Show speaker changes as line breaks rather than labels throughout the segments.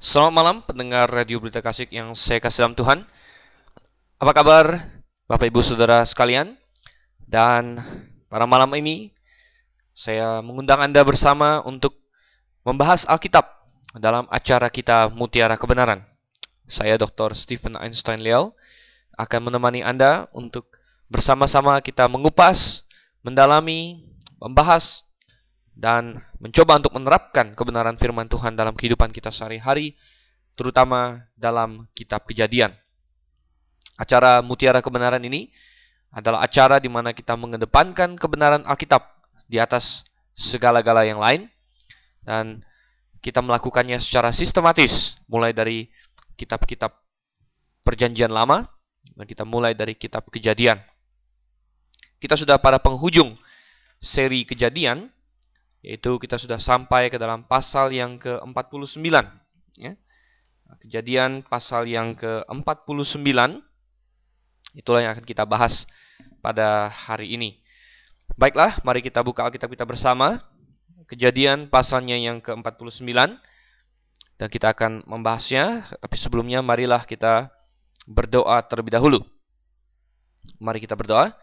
Selamat malam pendengar Radio Berita Kasih yang saya kasih dalam Tuhan. Apa kabar Bapak Ibu Saudara sekalian? Dan pada malam ini saya mengundang Anda bersama untuk membahas Alkitab dalam acara kita Mutiara Kebenaran. Saya Dr. Stephen Einstein Liao akan menemani Anda untuk bersama-sama kita mengupas, mendalami, membahas dan mencoba untuk menerapkan kebenaran firman Tuhan dalam kehidupan kita sehari-hari, terutama dalam kitab kejadian. Acara Mutiara Kebenaran ini adalah acara di mana kita mengedepankan kebenaran Alkitab di atas segala-gala yang lain, dan kita melakukannya secara sistematis, mulai dari kitab-kitab perjanjian lama, dan kita mulai dari kitab kejadian. Kita sudah pada penghujung seri kejadian, yaitu kita sudah sampai ke dalam pasal yang ke-49 ya. Kejadian pasal yang ke-49 itulah yang akan kita bahas pada hari ini. Baiklah, mari kita buka Alkitab kita bersama. Kejadian pasalnya yang ke-49 dan kita akan membahasnya, tapi sebelumnya marilah kita berdoa terlebih dahulu. Mari kita berdoa.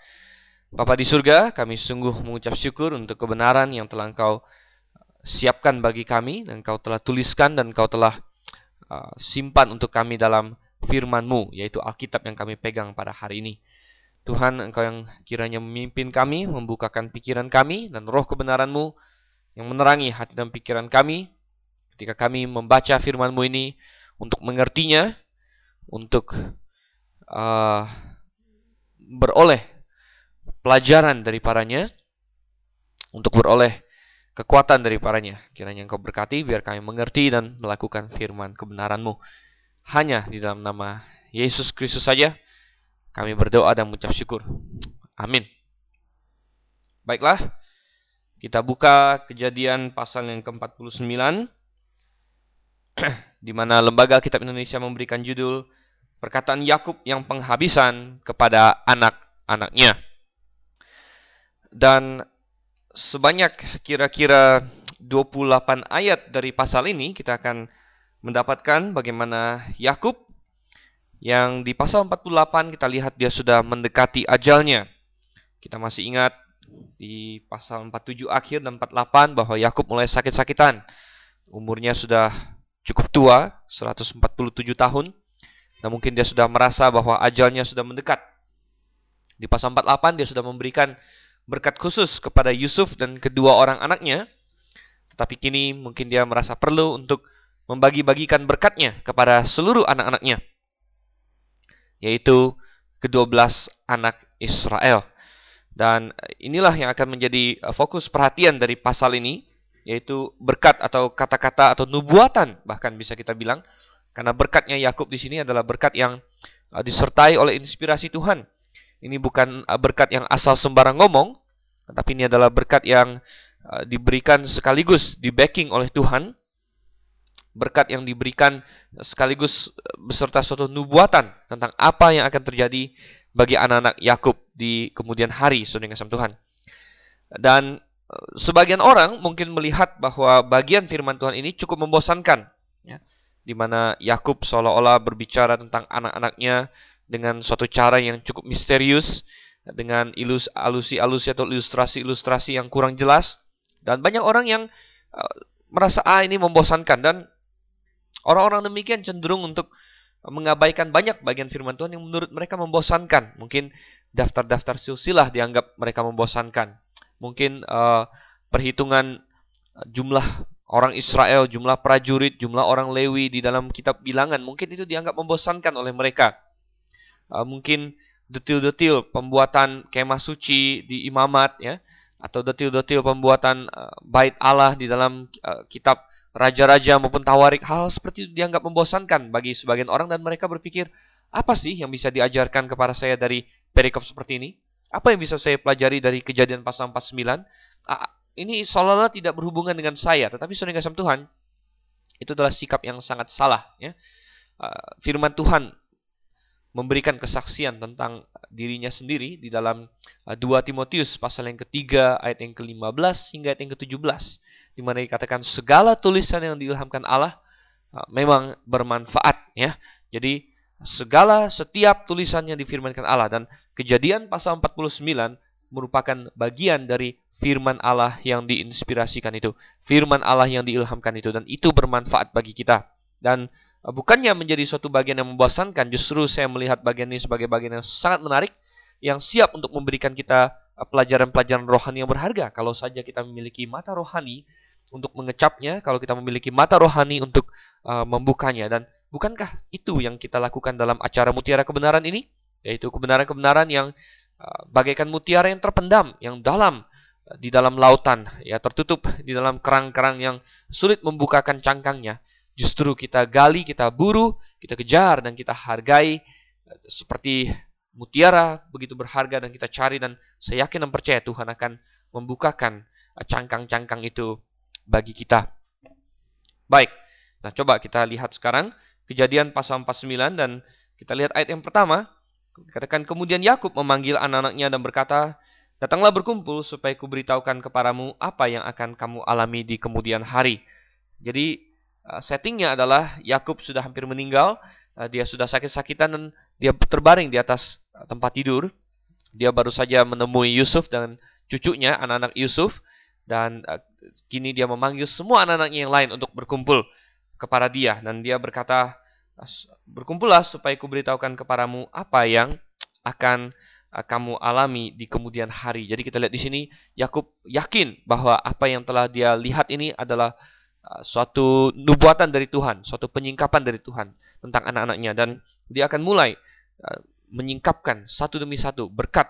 Bapa di surga, kami sungguh mengucap syukur untuk kebenaran yang telah Engkau siapkan bagi kami, dan Engkau telah tuliskan dan Engkau telah uh, simpan untuk kami dalam firman-Mu, yaitu Alkitab yang kami pegang pada hari ini. Tuhan, Engkau yang kiranya memimpin kami, membukakan pikiran kami, dan roh kebenaran-Mu yang menerangi hati dan pikiran kami, ketika kami membaca firman-Mu ini, untuk mengertinya, untuk uh, beroleh pelajaran dari paranya untuk beroleh kekuatan dari paranya. Kiranya engkau berkati biar kami mengerti dan melakukan firman kebenaranmu. Hanya di dalam nama Yesus Kristus saja kami berdoa dan mengucap syukur. Amin. Baiklah, kita buka kejadian pasal yang ke-49 di mana Lembaga Kitab Indonesia memberikan judul Perkataan Yakub yang penghabisan kepada anak-anaknya. Dan sebanyak kira-kira 28 ayat dari pasal ini kita akan mendapatkan bagaimana Yakub yang di pasal 48 kita lihat dia sudah mendekati ajalnya. Kita masih ingat di pasal 47 akhir dan 48 bahwa Yakub mulai sakit-sakitan. Umurnya sudah cukup tua, 147 tahun. Dan mungkin dia sudah merasa bahwa ajalnya sudah mendekat. Di pasal 48 dia sudah memberikan berkat khusus kepada Yusuf dan kedua orang anaknya, tetapi kini mungkin dia merasa perlu untuk membagi-bagikan berkatnya kepada seluruh anak-anaknya, yaitu kedua belas anak Israel. Dan inilah yang akan menjadi uh, fokus perhatian dari pasal ini, yaitu berkat atau kata-kata atau nubuatan bahkan bisa kita bilang, karena berkatnya Yakub di sini adalah berkat yang uh, disertai oleh inspirasi Tuhan ini bukan uh, berkat yang asal sembarang ngomong, tetapi ini adalah berkat yang uh, diberikan sekaligus di backing oleh Tuhan. Berkat yang diberikan sekaligus uh, beserta suatu nubuatan tentang apa yang akan terjadi bagi anak-anak Yakub di kemudian hari saudara kasih Tuhan. Dan sebagian orang mungkin melihat bahwa bagian firman Tuhan ini cukup membosankan, ya, di mana Yakub seolah-olah berbicara tentang anak-anaknya dengan suatu cara yang cukup misterius dengan ilus alusi-alusi atau ilustrasi-ilustrasi yang kurang jelas dan banyak orang yang uh, merasa ah ini membosankan dan orang-orang demikian cenderung untuk mengabaikan banyak bagian firman Tuhan yang menurut mereka membosankan. Mungkin daftar-daftar silsilah dianggap mereka membosankan. Mungkin uh, perhitungan jumlah orang Israel, jumlah prajurit, jumlah orang Lewi di dalam kitab bilangan, mungkin itu dianggap membosankan oleh mereka uh, mungkin detil-detil pembuatan kemah suci di imamat ya atau detil-detil pembuatan uh, bait Allah di dalam uh, kitab raja-raja maupun tawarik. Hal seperti itu dianggap membosankan bagi sebagian orang dan mereka berpikir apa sih yang bisa diajarkan kepada saya dari perikop seperti ini? Apa yang bisa saya pelajari dari kejadian pasal 49 uh, ini seolah-olah tidak berhubungan dengan saya tetapi saudara kasih Tuhan. Itu adalah sikap yang sangat salah ya. Uh, firman Tuhan memberikan kesaksian tentang dirinya sendiri di dalam 2 uh, Timotius pasal yang ketiga ayat yang ke-15 hingga ayat yang ke-17 di mana dikatakan segala tulisan yang diilhamkan Allah uh, memang bermanfaat ya. Jadi segala setiap tulisannya difirmankan Allah dan Kejadian pasal 49 merupakan bagian dari firman Allah yang diinspirasikan itu, firman Allah yang diilhamkan itu dan itu bermanfaat bagi kita. Dan bukannya menjadi suatu bagian yang membosankan, justru saya melihat bagian ini sebagai bagian yang sangat menarik yang siap untuk memberikan kita uh, pelajaran-pelajaran rohani yang berharga. Kalau saja kita memiliki mata rohani untuk mengecapnya, kalau kita memiliki mata rohani untuk uh, membukanya dan bukankah itu yang kita lakukan dalam acara mutiara kebenaran ini? Yaitu kebenaran-kebenaran yang uh, bagaikan mutiara yang terpendam, yang dalam di dalam lautan, ya tertutup di dalam kerang-kerang yang sulit membukakan cangkangnya. Justru kita gali, kita buru, kita kejar dan kita hargai uh, seperti mutiara begitu berharga dan kita cari dan saya yakin dan percaya Tuhan akan membukakan cangkang-cangkang itu bagi kita. Baik, nah coba kita lihat sekarang kejadian pasal 49 dan kita lihat ayat yang pertama. Katakan kemudian Yakub memanggil anak-anaknya dan berkata, Datanglah berkumpul supaya kuberitahukan kepadamu apa yang akan kamu alami di kemudian hari. Jadi settingnya adalah Yakub sudah hampir meninggal, uh, dia sudah sakit-sakitan dan dia terbaring di atas uh, tempat tidur. Dia baru saja menemui Yusuf dan cucunya, anak-anak Yusuf, dan kini dia memanggil semua anak-anaknya yang lain untuk berkumpul kepada dia dan dia berkata, berkumpullah supaya kuberitahukan kepadamu apa yang akan kamu alami di kemudian hari. Jadi kita lihat di sini Yakub yakin bahwa apa yang telah dia lihat ini adalah suatu nubuatan dari Tuhan, suatu penyingkapan dari Tuhan tentang anak-anaknya dan dia akan mulai uh, menyingkapkan satu demi satu berkat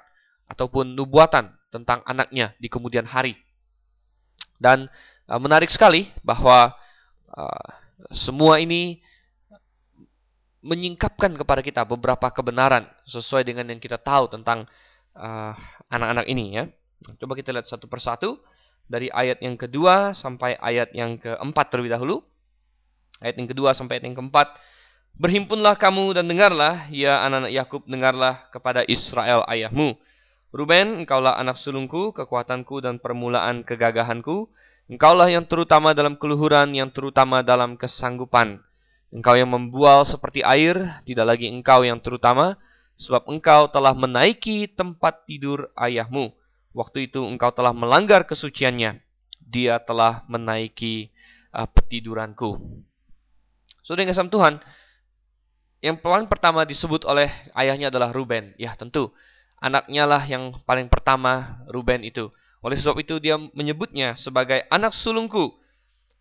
ataupun nubuatan tentang anaknya di kemudian hari. Dan menarik sekali bahwa semua ini menyingkapkan kepada kita beberapa kebenaran sesuai dengan yang kita tahu tentang anak-anak ini ya. Coba kita lihat satu persatu dari ayat yang kedua sampai ayat yang keempat terlebih dahulu. Ayat yang kedua sampai ayat yang keempat. Berhimpunlah kamu dan dengarlah, ya anak-anak Yakub, dengarlah kepada Israel ayahmu. Ruben, engkaulah anak sulungku, kekuatanku dan permulaan kegagahanku. Engkaulah yang terutama dalam keluhuran, yang terutama dalam kesanggupan. Engkau yang membual seperti air, tidak lagi engkau yang terutama, sebab engkau telah menaiki tempat tidur ayahmu. Waktu itu engkau telah melanggar kesuciannya. Dia telah menaiki uh, petiduranku. Saudara kasih Tuhan, yang paling pertama disebut oleh ayahnya adalah Ruben. Ya tentu, anaknya lah yang paling pertama Ruben itu. Oleh sebab itu dia menyebutnya sebagai anak sulungku.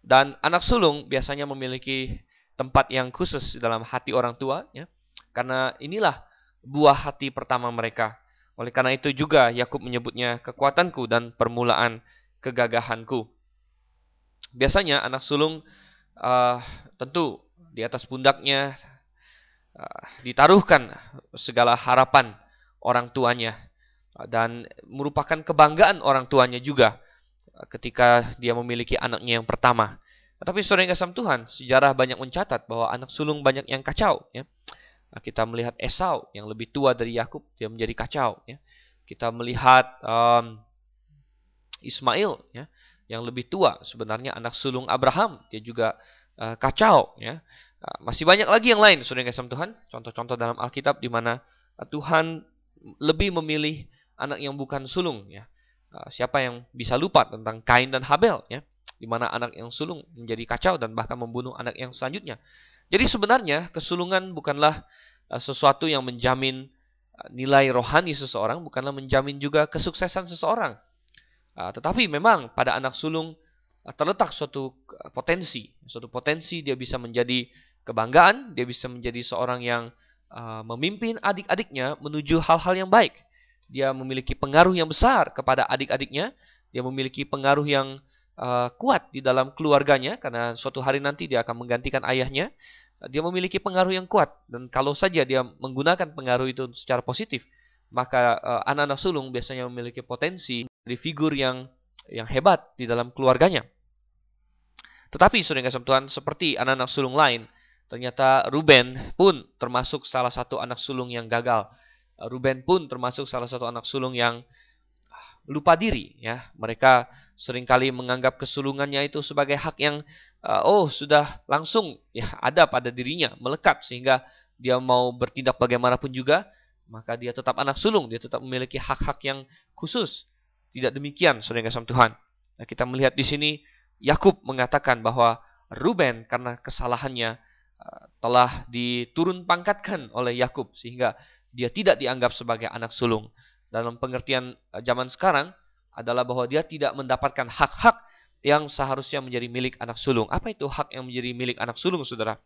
Dan anak sulung biasanya memiliki tempat yang khusus dalam hati orang tua ya. Karena inilah buah hati pertama mereka. Oleh karena itu juga Yakub menyebutnya kekuatanku dan permulaan kegagahanku. Biasanya anak sulung uh, tentu di atas pundaknya uh, ditaruhkan segala harapan orang tuanya dan merupakan kebanggaan orang tuanya juga ketika dia memiliki anaknya yang pertama. Tetapi saudara yang Tuhan, sejarah banyak mencatat bahwa anak sulung banyak yang kacau. Ya. Nah, kita melihat Esau yang lebih tua dari Yakub, dia menjadi kacau. Ya. Kita melihat um, Ismail ya, yang lebih tua, sebenarnya anak sulung Abraham, dia juga uh, kacau. Ya. Uh, masih banyak lagi yang lain, saudara yang Tuhan. Contoh-contoh dalam Alkitab di mana uh, Tuhan lebih memilih anak yang bukan sulung. Ya. Uh, siapa yang bisa lupa tentang Kain dan Habel? Ya di mana anak yang sulung menjadi kacau dan bahkan membunuh anak yang selanjutnya. Jadi sebenarnya kesulungan bukanlah sesuatu yang menjamin uh, nilai rohani seseorang, bukanlah menjamin juga kesuksesan seseorang. Uh, tetapi memang pada anak sulung terletak suatu potensi, suatu potensi dia bisa menjadi kebanggaan, dia bisa menjadi seorang yang memimpin adik-adiknya menuju hal-hal yang baik. Dia memiliki pengaruh yang besar kepada adik-adiknya, dia memiliki pengaruh yang kuat di dalam keluarganya karena suatu hari nanti dia akan menggantikan ayahnya. Dia memiliki pengaruh yang kuat dan kalau saja dia menggunakan pengaruh itu secara positif, maka uh, anak-anak sulung biasanya memiliki potensi dari figur yang yang hebat di dalam keluarganya. Tetapi saudara kasih Tuhan, seperti anak-anak sulung lain, ternyata Ruben pun termasuk salah satu anak sulung yang gagal. Ruben pun termasuk salah satu anak sulung yang lupa diri ya. Mereka sering kali menganggap kesulungannya itu sebagai hak yang uh, oh sudah langsung ya ada pada dirinya, melekat sehingga dia mau bertindak bagaimanapun juga maka dia tetap anak sulung, dia tetap memiliki hak-hak yang khusus. Tidak demikian, saudara kasih Tuhan. Nah, kita melihat di sini Yakub mengatakan bahwa Ruben karena kesalahannya uh, telah diturun pangkatkan oleh Yakub sehingga dia tidak dianggap sebagai anak sulung. Dalam pengertian uh, zaman sekarang adalah bahwa dia tidak mendapatkan hak-hak yang seharusnya menjadi milik anak sulung. Apa itu hak yang menjadi milik anak sulung, saudara?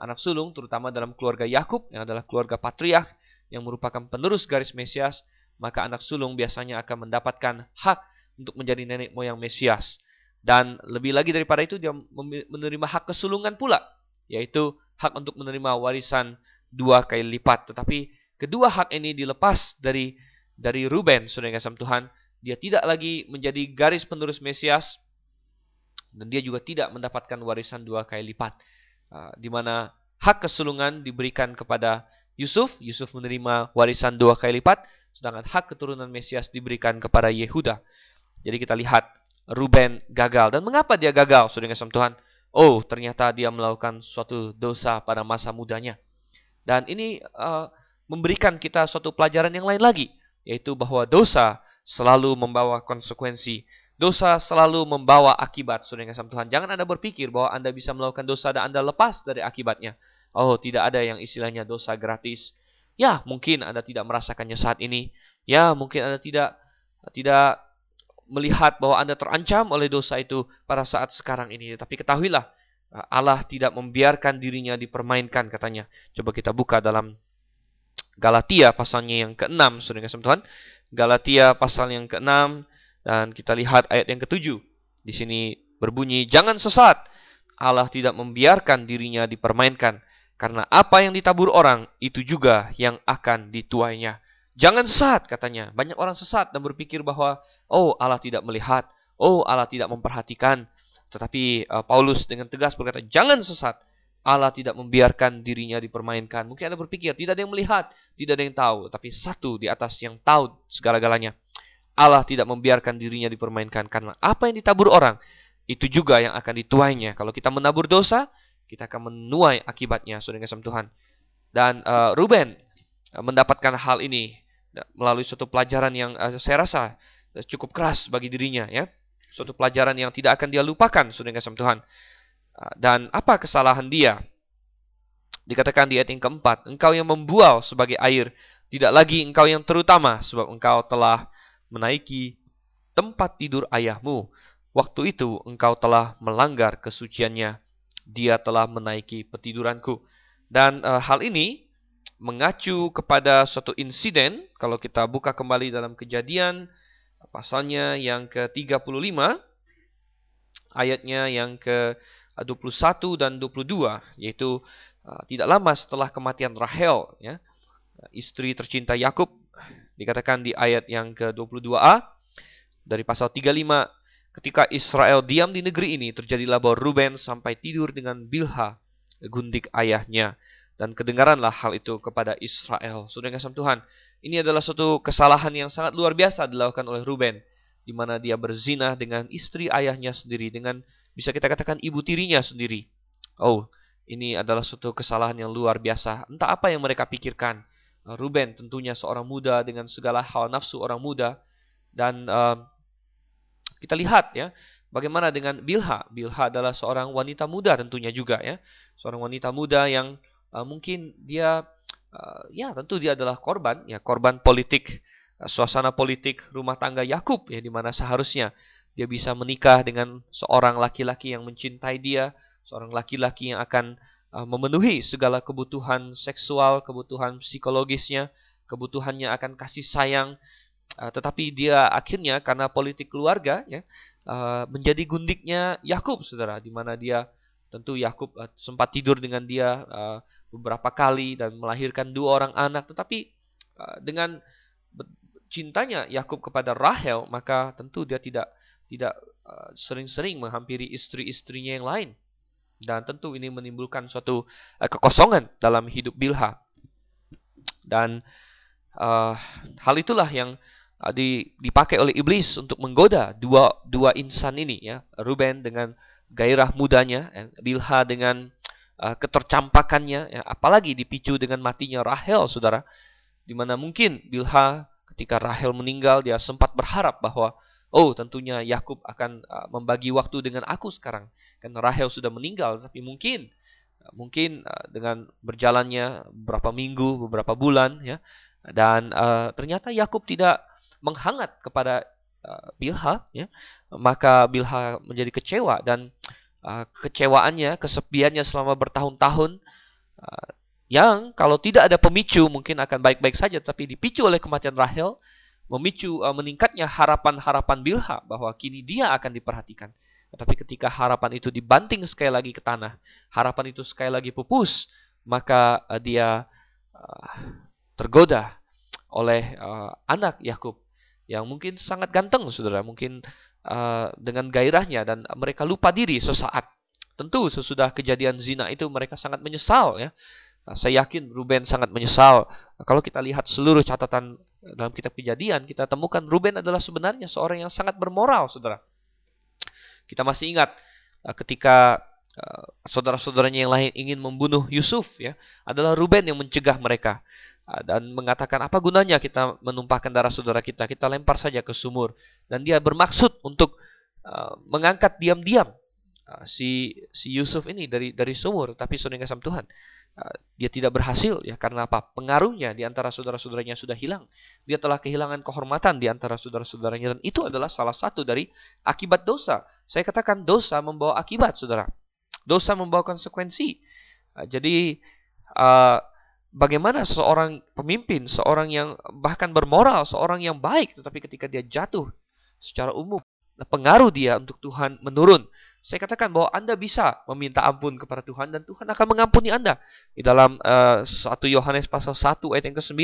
Anak sulung, terutama dalam keluarga Yakub yang adalah keluarga patriark yang merupakan penerus garis Mesias, maka anak sulung biasanya akan mendapatkan hak untuk menjadi nenek moyang Mesias. Dan lebih lagi daripada itu dia menerima hak kesulungan pula, yaitu hak untuk menerima warisan dua kali lipat. Tetapi kedua hak ini dilepas dari dari Ruben, saudara kasih Tuhan, dia tidak lagi menjadi garis penerus Mesias dan dia juga tidak mendapatkan warisan dua kali lipat. Uh, di mana hak kesulungan diberikan kepada Yusuf, Yusuf menerima warisan dua kali lipat, sedangkan hak keturunan Mesias diberikan kepada Yehuda. Jadi kita lihat Ruben gagal. Dan mengapa dia gagal, saudara kasih Tuhan? Oh, ternyata dia melakukan suatu dosa pada masa mudanya. Dan ini uh, memberikan kita suatu pelajaran yang lain lagi, yaitu bahwa dosa selalu membawa konsekuensi. Dosa selalu membawa akibat, saudara kasih Tuhan. Jangan Anda berpikir bahwa Anda bisa melakukan dosa dan Anda lepas dari akibatnya. Oh, tidak ada yang istilahnya dosa gratis. Ya, mungkin Anda tidak merasakannya saat ini. Ya, mungkin Anda tidak tidak melihat bahwa Anda terancam oleh dosa itu pada saat sekarang ini. Tapi ketahuilah, Allah tidak membiarkan dirinya dipermainkan katanya. Coba kita buka dalam Galatia pasalnya yang ke-6, Saudara kasih Tuhan. Galatia pasal yang ke-6 dan kita lihat ayat yang ke-7. Di sini berbunyi, "Jangan sesat. Allah tidak membiarkan dirinya dipermainkan, karena apa yang ditabur orang itu juga yang akan dituainya." Jangan sesat katanya. Banyak orang sesat dan berpikir bahwa oh Allah tidak melihat, oh Allah tidak memperhatikan. Tetapi uh, Paulus dengan tegas berkata, jangan sesat. Allah tidak membiarkan dirinya dipermainkan. Mungkin Anda berpikir, tidak ada yang melihat, tidak ada yang tahu. Tapi satu di atas yang tahu segala-galanya. Allah tidak membiarkan dirinya dipermainkan. Karena apa yang ditabur orang, itu juga yang akan dituainya. Kalau kita menabur dosa, kita akan menuai akibatnya. Saudara kasih Tuhan. Dan uh, Ruben uh, mendapatkan hal ini melalui suatu pelajaran yang uh, saya rasa cukup keras bagi dirinya ya suatu pelajaran yang tidak akan dia lupakan sudah kasih Tuhan uh, dan apa kesalahan dia? Dikatakan di ayat yang keempat engkau yang membual sebagai air tidak lagi engkau yang terutama sebab engkau telah menaiki tempat tidur ayahmu. Waktu itu engkau telah melanggar kesuciannya. Dia telah menaiki petiduranku. Dan uh, hal ini mengacu kepada suatu insiden kalau kita buka kembali dalam kejadian pasalnya yang ke-35 ayatnya yang ke-21 dan 22 yaitu uh, tidak lama setelah kematian Rahel ya. Istri tercinta Yakub dikatakan di ayat yang ke-22a dari pasal 35 ketika Israel diam di negeri ini terjadilah bahwa Ruben sampai tidur dengan Bilha gundik ayahnya. Dan kedengaranlah hal itu kepada Israel. Saudara kasih Tuhan, ini adalah suatu kesalahan yang sangat luar biasa dilakukan oleh Ruben, di mana dia berzina dengan istri ayahnya sendiri, dengan bisa kita katakan ibu tirinya sendiri. Oh, ini adalah suatu kesalahan yang luar biasa. Entah apa yang mereka pikirkan. Uh, Ruben tentunya seorang muda dengan segala hal nafsu orang muda dan uh, kita lihat ya bagaimana dengan Bilha. Bilha adalah seorang wanita muda tentunya juga ya, seorang wanita muda yang uh, mungkin dia uh, ya tentu dia adalah korban ya korban politik suasana politik rumah tangga Yakub ya di mana seharusnya dia bisa menikah dengan seorang laki-laki yang mencintai dia seorang laki-laki yang akan uh, memenuhi segala kebutuhan seksual kebutuhan psikologisnya kebutuhannya akan kasih sayang. Uh, tetapi dia akhirnya karena politik keluarga ya uh, menjadi gundiknya Yakub saudara di mana dia tentu Yakub uh, sempat tidur dengan dia uh, beberapa kali dan melahirkan dua orang anak, tetapi uh, dengan cintanya Yakub kepada Rahel, maka tentu dia tidak tidak uh, sering-sering uh, menghampiri istri-istrinya yang lain. Dan tentu ini menimbulkan suatu uh, kekosongan dalam hidup Bilha. Dan uh, hal itulah yang uh, di, dipakai oleh iblis untuk menggoda dua dua insan ini ya Ruben dengan gairah mudanya ya, Bilha dengan uh, ketercampakannya ya, apalagi dipicu dengan matinya Rahel saudara di mana mungkin Bilha ketika Rahel meninggal dia sempat berharap bahwa oh tentunya Yakub akan membagi waktu dengan aku sekarang. Karena Rahel sudah meninggal tapi mungkin mungkin dengan berjalannya beberapa minggu beberapa bulan ya dan uh, ternyata Yakub tidak menghangat kepada uh, Bilha ya maka Bilha menjadi kecewa dan uh, kecewaannya kesepiannya selama bertahun-tahun yang kalau tidak ada pemicu mungkin akan baik-baik saja tapi dipicu oleh kematian Rahel memicu uh, meningkatnya harapan-harapan Bilha bahwa kini dia akan diperhatikan. Tapi ketika harapan itu dibanting sekali lagi ke tanah harapan itu sekali lagi pupus maka uh, dia uh, tergoda oleh uh, anak Yakub yang mungkin sangat ganteng saudara. Mungkin uh, dengan gairahnya dan mereka lupa diri sesaat. Tentu sesudah kejadian zina itu mereka sangat menyesal ya Nah, saya yakin Ruben sangat menyesal. Nah, kalau kita lihat seluruh catatan dalam kitab kejadian, kita temukan Ruben adalah sebenarnya seorang yang sangat bermoral, saudara. Kita masih ingat uh, ketika uh, saudara-saudaranya yang lain ingin membunuh Yusuf, ya, adalah Ruben yang mencegah mereka dan mengatakan apa gunanya kita menumpahkan darah saudara kita, kita lempar saja ke sumur. Dan dia bermaksud untuk mengangkat diam-diam si si Yusuf ini dari dari sumur, tapi saudara kasih Tuhan dia tidak berhasil ya karena apa? Pengaruhnya di antara saudara-saudaranya sudah hilang. Dia telah kehilangan kehormatan di antara saudara-saudaranya dan itu adalah salah satu dari akibat dosa. Saya katakan dosa membawa akibat, Saudara. Dosa membawa konsekuensi. Ah, jadi uh, bagaimana seorang pemimpin, seorang yang bahkan bermoral, seorang yang baik tetapi ketika dia jatuh secara umum pengaruh dia untuk Tuhan menurun. Saya katakan bahwa Anda bisa meminta ampun kepada Tuhan dan Tuhan akan mengampuni Anda. Di dalam uh, eh, 1 Yohanes pasal 1 ayat yang ke-9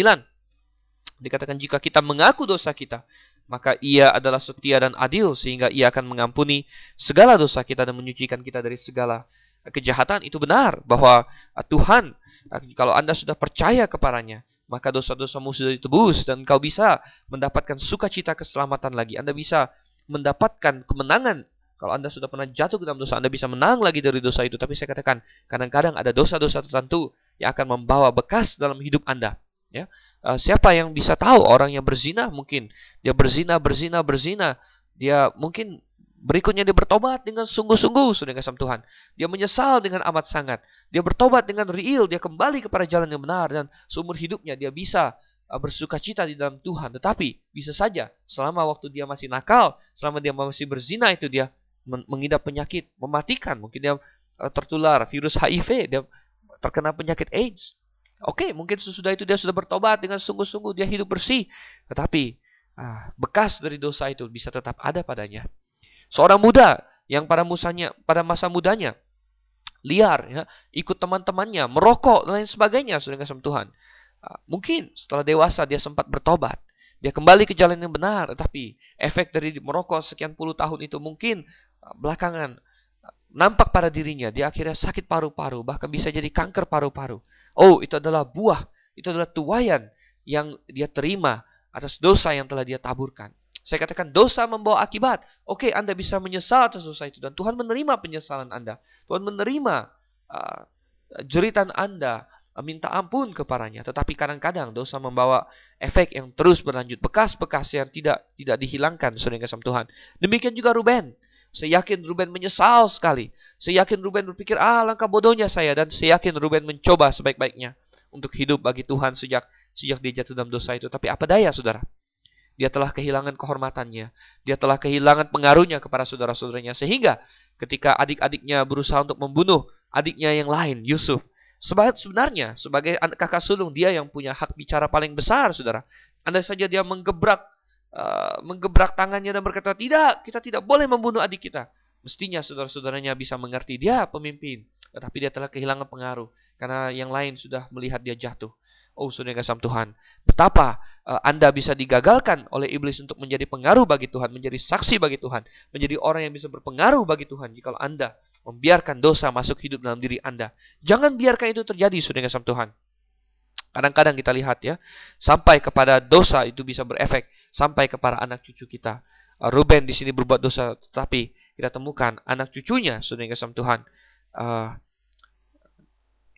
dikatakan jika kita mengaku dosa kita, maka ia adalah setia dan adil sehingga ia akan mengampuni segala dosa kita dan menyucikan kita dari segala kejahatan. Itu benar bahwa uh, Tuhan uh, kalau Anda sudah percaya kepadanya, maka dosa-dosamu sudah ditebus dan kau bisa mendapatkan sukacita keselamatan lagi. Anda bisa mendapatkan kemenangan kalau Anda sudah pernah jatuh ke dalam dosa, Anda bisa menang lagi dari dosa itu. Tapi saya katakan, kadang-kadang ada dosa-dosa tertentu yang akan membawa bekas dalam hidup Anda. Ya, uh, siapa yang bisa tahu orang yang berzina mungkin dia berzina, berzina, berzina, dia mungkin berikutnya dia bertobat dengan sungguh-sungguh sudah kasih Tuhan. Dia menyesal dengan amat sangat. Dia bertobat dengan real, dia kembali kepada jalan yang benar dan seumur hidupnya dia bisa bersuka cita di dalam Tuhan. Tetapi bisa saja selama waktu dia masih nakal, selama dia masih berzina itu dia mengidap penyakit mematikan, mungkin dia uh, tertular virus HIV, dia terkena penyakit AIDS. Oke, okay, mungkin sesudah itu dia sudah bertobat dengan sungguh-sungguh dia hidup bersih, tetapi ah, bekas dari dosa itu bisa tetap ada padanya. Seorang muda yang pada musanya pada masa mudanya liar ya, ikut teman-temannya, merokok dan lain sebagainya sudah kasih Tuhan. Ah, mungkin setelah dewasa dia sempat bertobat. Dia kembali ke jalan yang benar, tetapi efek dari merokok sekian puluh tahun itu mungkin belakangan nampak pada dirinya, dia akhirnya sakit paru-paru, bahkan bisa jadi kanker paru-paru. Oh, itu adalah buah, itu adalah tuayan yang dia terima atas dosa yang telah dia taburkan. Saya katakan dosa membawa akibat. Oke, Anda bisa menyesal atas dosa itu dan Tuhan menerima penyesalan Anda. Tuhan menerima uh, jeritan Anda, minta ampun kepadanya. Tetapi kadang-kadang dosa membawa efek yang terus berlanjut, bekas-bekas yang tidak tidak dihilangkan saudara kasih Tuhan. Demikian juga Ruben. Saya yakin Ruben menyesal sekali. Saya yakin Ruben berpikir, ah langkah bodohnya saya. Dan saya yakin Ruben mencoba sebaik-baiknya untuk hidup bagi Tuhan sejak sejak dia jatuh dalam dosa itu. Tapi apa daya, saudara? Dia telah kehilangan kehormatannya. Dia telah kehilangan pengaruhnya kepada saudara-saudaranya. Sehingga ketika adik-adiknya berusaha untuk membunuh adiknya yang lain, Yusuf. Sebenarnya, sebagai kakak sulung, dia yang punya hak bicara paling besar, saudara. Andai saja dia menggebrak uh, menggebrak tangannya dan berkata, tidak, kita tidak boleh membunuh adik kita. Mestinya saudara-saudaranya bisa mengerti dia pemimpin, tetapi dia telah kehilangan pengaruh karena yang lain sudah melihat dia jatuh. Oh, saudara kasam Tuhan, betapa uh, Anda bisa digagalkan oleh iblis untuk menjadi pengaruh bagi Tuhan, menjadi saksi bagi Tuhan, menjadi orang yang bisa berpengaruh bagi Tuhan jika Anda membiarkan dosa masuk hidup dalam diri Anda. Jangan biarkan itu terjadi, saudara kasam Tuhan. Kadang-kadang kita lihat ya, sampai kepada dosa itu bisa berefek sampai kepada anak cucu kita. Uh, Ruben di sini berbuat dosa, tetapi kita temukan anak cucunya sudah kasih Tuhan. Uh,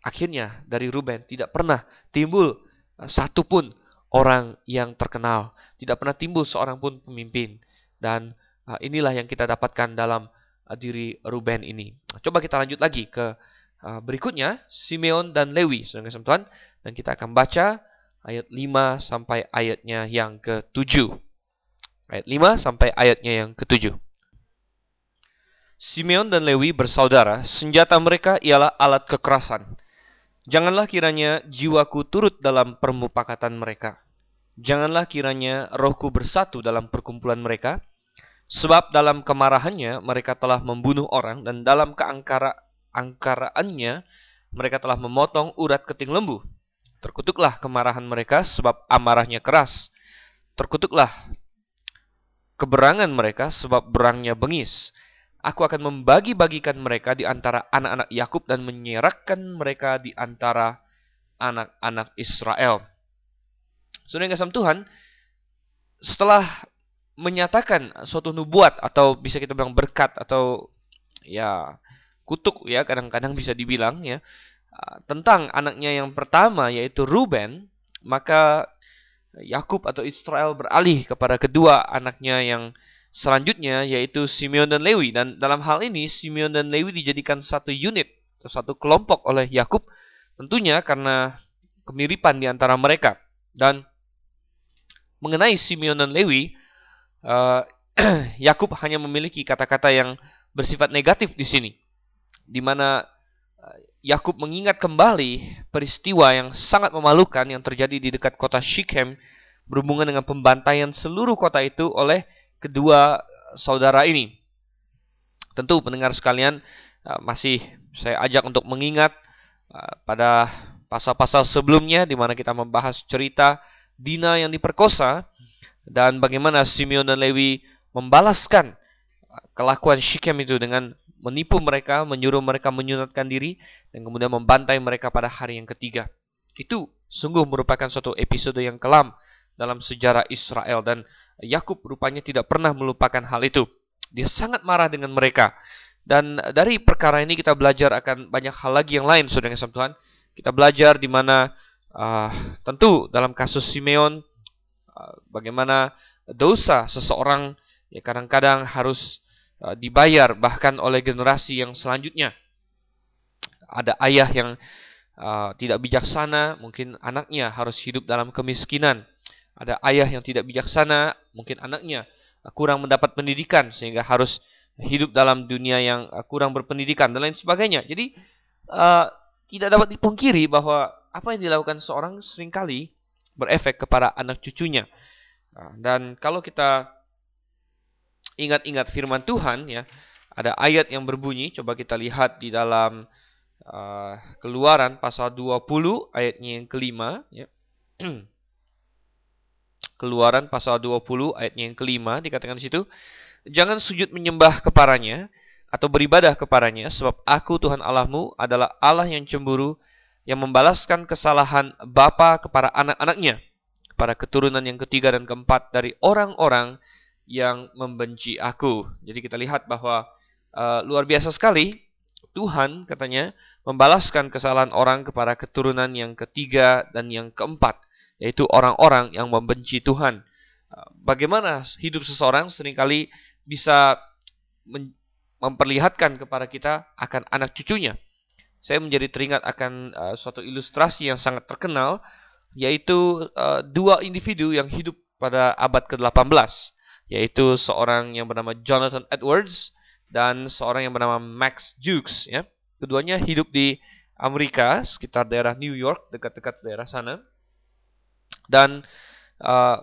akhirnya dari Ruben tidak pernah timbul uh, satu pun orang yang terkenal, tidak pernah timbul seorang pun pemimpin. Dan uh, inilah yang kita dapatkan dalam diri Ruben ini. Coba kita lanjut lagi ke uh, berikutnya, Simeon dan Lewi, saudara Tuhan, dan kita akan baca ayat 5 sampai ayatnya yang ke-7. Ayat 5 sampai ayatnya yang ke-7. Simeon dan Lewi bersaudara, senjata mereka ialah alat kekerasan. Janganlah kiranya jiwaku turut dalam permupakatan mereka. Janganlah kiranya rohku bersatu dalam perkumpulan mereka, sebab dalam kemarahannya mereka telah membunuh orang dan dalam keangkara angkaraannya mereka telah memotong urat keting lembu. Terkutuklah kemarahan mereka sebab amarahnya keras. Terkutuklah keberangan mereka sebab berangnya bengis. Aku akan membagi-bagikan mereka di antara anak-anak Yakub dan menyerahkan mereka di antara anak-anak Israel. Saudara yang Tuhan, setelah menyatakan suatu nubuat atau bisa kita bilang berkat atau ya kutuk ya kadang-kadang bisa dibilang ya tentang anaknya yang pertama yaitu Ruben, maka Yakub atau Israel beralih kepada kedua anaknya yang selanjutnya yaitu Simeon dan Lewi. Dan dalam hal ini Simeon dan Lewi dijadikan satu unit atau satu kelompok oleh Yakub tentunya karena kemiripan di antara mereka. Dan mengenai Simeon dan Lewi uh, Yakub hanya memiliki kata-kata yang bersifat negatif di sini di mana uh, Yakub mengingat kembali peristiwa yang sangat memalukan yang terjadi di dekat kota Shechem berhubungan dengan pembantaian seluruh kota itu oleh kedua saudara ini. Tentu pendengar sekalian masih saya ajak untuk mengingat pada pasal-pasal sebelumnya di mana kita membahas cerita Dina yang diperkosa dan bagaimana Simeon dan Lewi membalaskan kelakuan Shechem itu dengan menipu mereka, menyuruh mereka menyunatkan diri dan kemudian membantai mereka pada hari yang ketiga. Itu sungguh merupakan suatu episode yang kelam dalam sejarah Israel dan Yakub rupanya tidak pernah melupakan hal itu. Dia sangat marah dengan mereka. Dan dari perkara ini kita belajar akan banyak hal lagi yang lain, saudara yang Tuhan. Kita belajar di mana uh, tentu dalam kasus Simeon bagaimana dosa seseorang ya kadang-kadang harus uh, dibayar bahkan oleh generasi yang selanjutnya. Ada ayah yang uh, tidak bijaksana, mungkin anaknya harus hidup dalam kemiskinan ada ayah yang tidak bijaksana, mungkin anaknya kurang mendapat pendidikan sehingga harus hidup dalam dunia yang kurang berpendidikan dan lain sebagainya. Jadi uh, tidak dapat dipungkiri bahwa apa yang dilakukan seorang sering kali berefek kepada anak cucunya. Nah, dan kalau kita ingat-ingat firman Tuhan ya, ada ayat yang berbunyi, coba kita lihat di dalam uh, Keluaran pasal 20 ayatnya yang kelima ya. Keluaran pasal 20 ayatnya yang kelima dikatakan di situ, jangan sujud menyembah kepadanya atau beribadah kepadanya sebab aku Tuhan Allahmu adalah Allah yang cemburu yang membalaskan kesalahan bapa kepada anak-anaknya pada keturunan yang ketiga dan keempat dari orang-orang yang membenci aku. Jadi kita lihat bahwa uh, luar biasa sekali Tuhan katanya membalaskan kesalahan orang kepada keturunan yang ketiga dan yang keempat yaitu orang-orang yang membenci Tuhan. Uh, bagaimana hidup seseorang sering kali bisa memperlihatkan kepada kita akan anak cucunya. Saya menjadi teringat akan uh, suatu ilustrasi yang sangat terkenal, yaitu uh, dua individu yang hidup pada abad ke-18, yaitu seorang yang bernama Jonathan Edwards dan seorang yang bernama Max Jukes. Ya. Keduanya hidup di Amerika, sekitar daerah New York, dekat-dekat daerah sana. Dan uh,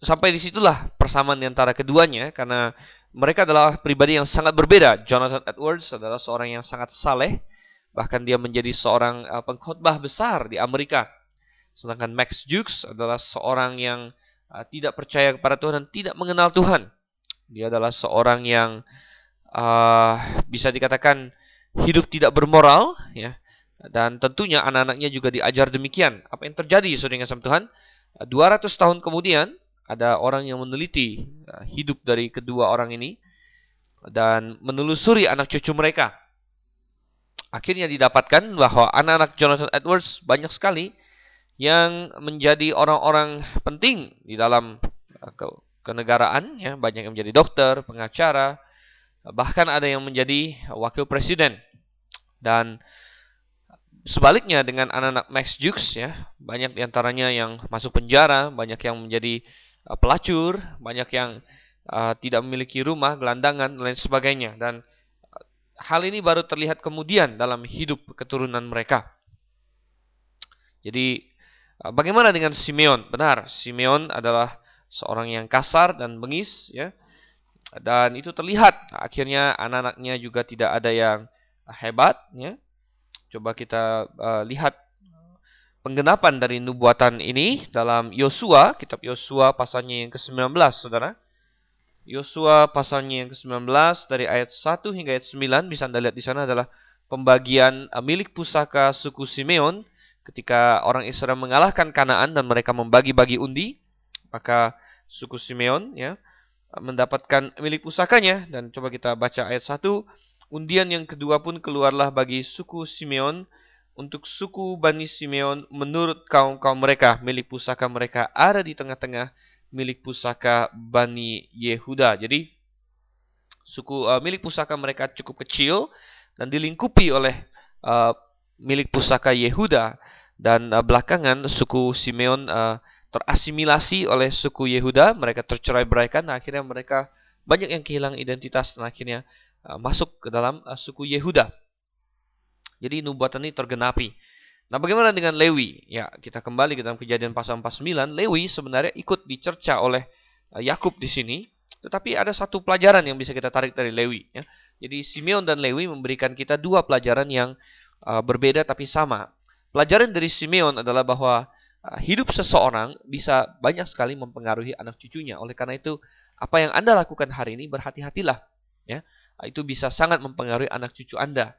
sampai di situlah persamaan di antara keduanya karena mereka adalah pribadi yang sangat berbeda. Jonathan Edwards adalah seorang yang sangat saleh, bahkan dia menjadi seorang uh, pengkhotbah besar di Amerika. Sedangkan Max Jukes adalah seorang yang uh, tidak percaya kepada Tuhan dan tidak mengenal Tuhan. Dia adalah seorang yang uh, bisa dikatakan hidup tidak bermoral, ya, dan tentunya anak-anaknya juga diajar demikian. Apa yang terjadi saudara kasih Tuhan? 200 tahun kemudian ada orang yang meneliti hidup dari kedua orang ini dan menelusuri anak cucu mereka. Akhirnya didapatkan bahwa anak-anak Jonathan Edwards banyak sekali yang menjadi orang-orang penting di dalam uh, ke kenegaraan ya, banyak yang menjadi dokter, pengacara, bahkan ada yang menjadi wakil presiden. Dan sebaliknya dengan anak-anak Max Jukes ya, banyak di antaranya yang masuk penjara, banyak yang menjadi uh, pelacur, banyak yang uh, tidak memiliki rumah, gelandangan, dan lain sebagainya. Dan hal ini baru terlihat kemudian dalam hidup keturunan mereka. Jadi bagaimana dengan Simeon? Benar, Simeon adalah seorang yang kasar dan bengis ya. Dan itu terlihat akhirnya anak-anaknya juga tidak ada yang hebat ya. Coba kita uh, lihat penggenapan dari nubuatan ini dalam Yosua, kitab Yosua pasalnya yang ke-19, Saudara. Yosua pasalnya yang ke-19 dari ayat 1 hingga ayat 9 bisa Anda lihat di sana adalah pembagian eh, milik pusaka suku Simeon. Ketika orang Israel mengalahkan Kanaan dan mereka membagi-bagi undi, maka suku Simeon ya mendapatkan milik pusakanya. Dan coba kita baca ayat 1 undian yang kedua pun keluarlah bagi suku Simeon. Untuk suku Bani Simeon menurut kaum-kaum mereka milik pusaka mereka ada di tengah-tengah milik pusaka Bani Yehuda. Jadi suku uh, milik pusaka mereka cukup kecil dan dilingkupi oleh uh, milik pusaka Yehuda dan uh, belakangan suku Simeon uh, terasimilasi oleh suku Yehuda, mereka tercerai-beraikan dan akhirnya mereka banyak yang kehilangan identitas dan akhirnya uh, masuk ke dalam uh, suku Yehuda. Jadi nubuatan ini tergenapi. Nah, bagaimana dengan Lewi? Ya, kita kembali ke dalam kejadian pasal 49. Lewi sebenarnya ikut dicerca oleh eh, Yakub di sini, tetapi ada satu pelajaran yang bisa kita tarik dari Lewi. Ya. Jadi Simeon dan Lewi memberikan kita dua pelajaran yang uh, berbeda tapi sama. Pelajaran dari Simeon adalah bahwa uh, hidup seseorang bisa banyak sekali mempengaruhi anak cucunya. Oleh karena itu, apa yang Anda lakukan hari ini berhati-hatilah. Ya, itu bisa sangat mempengaruhi anak cucu Anda.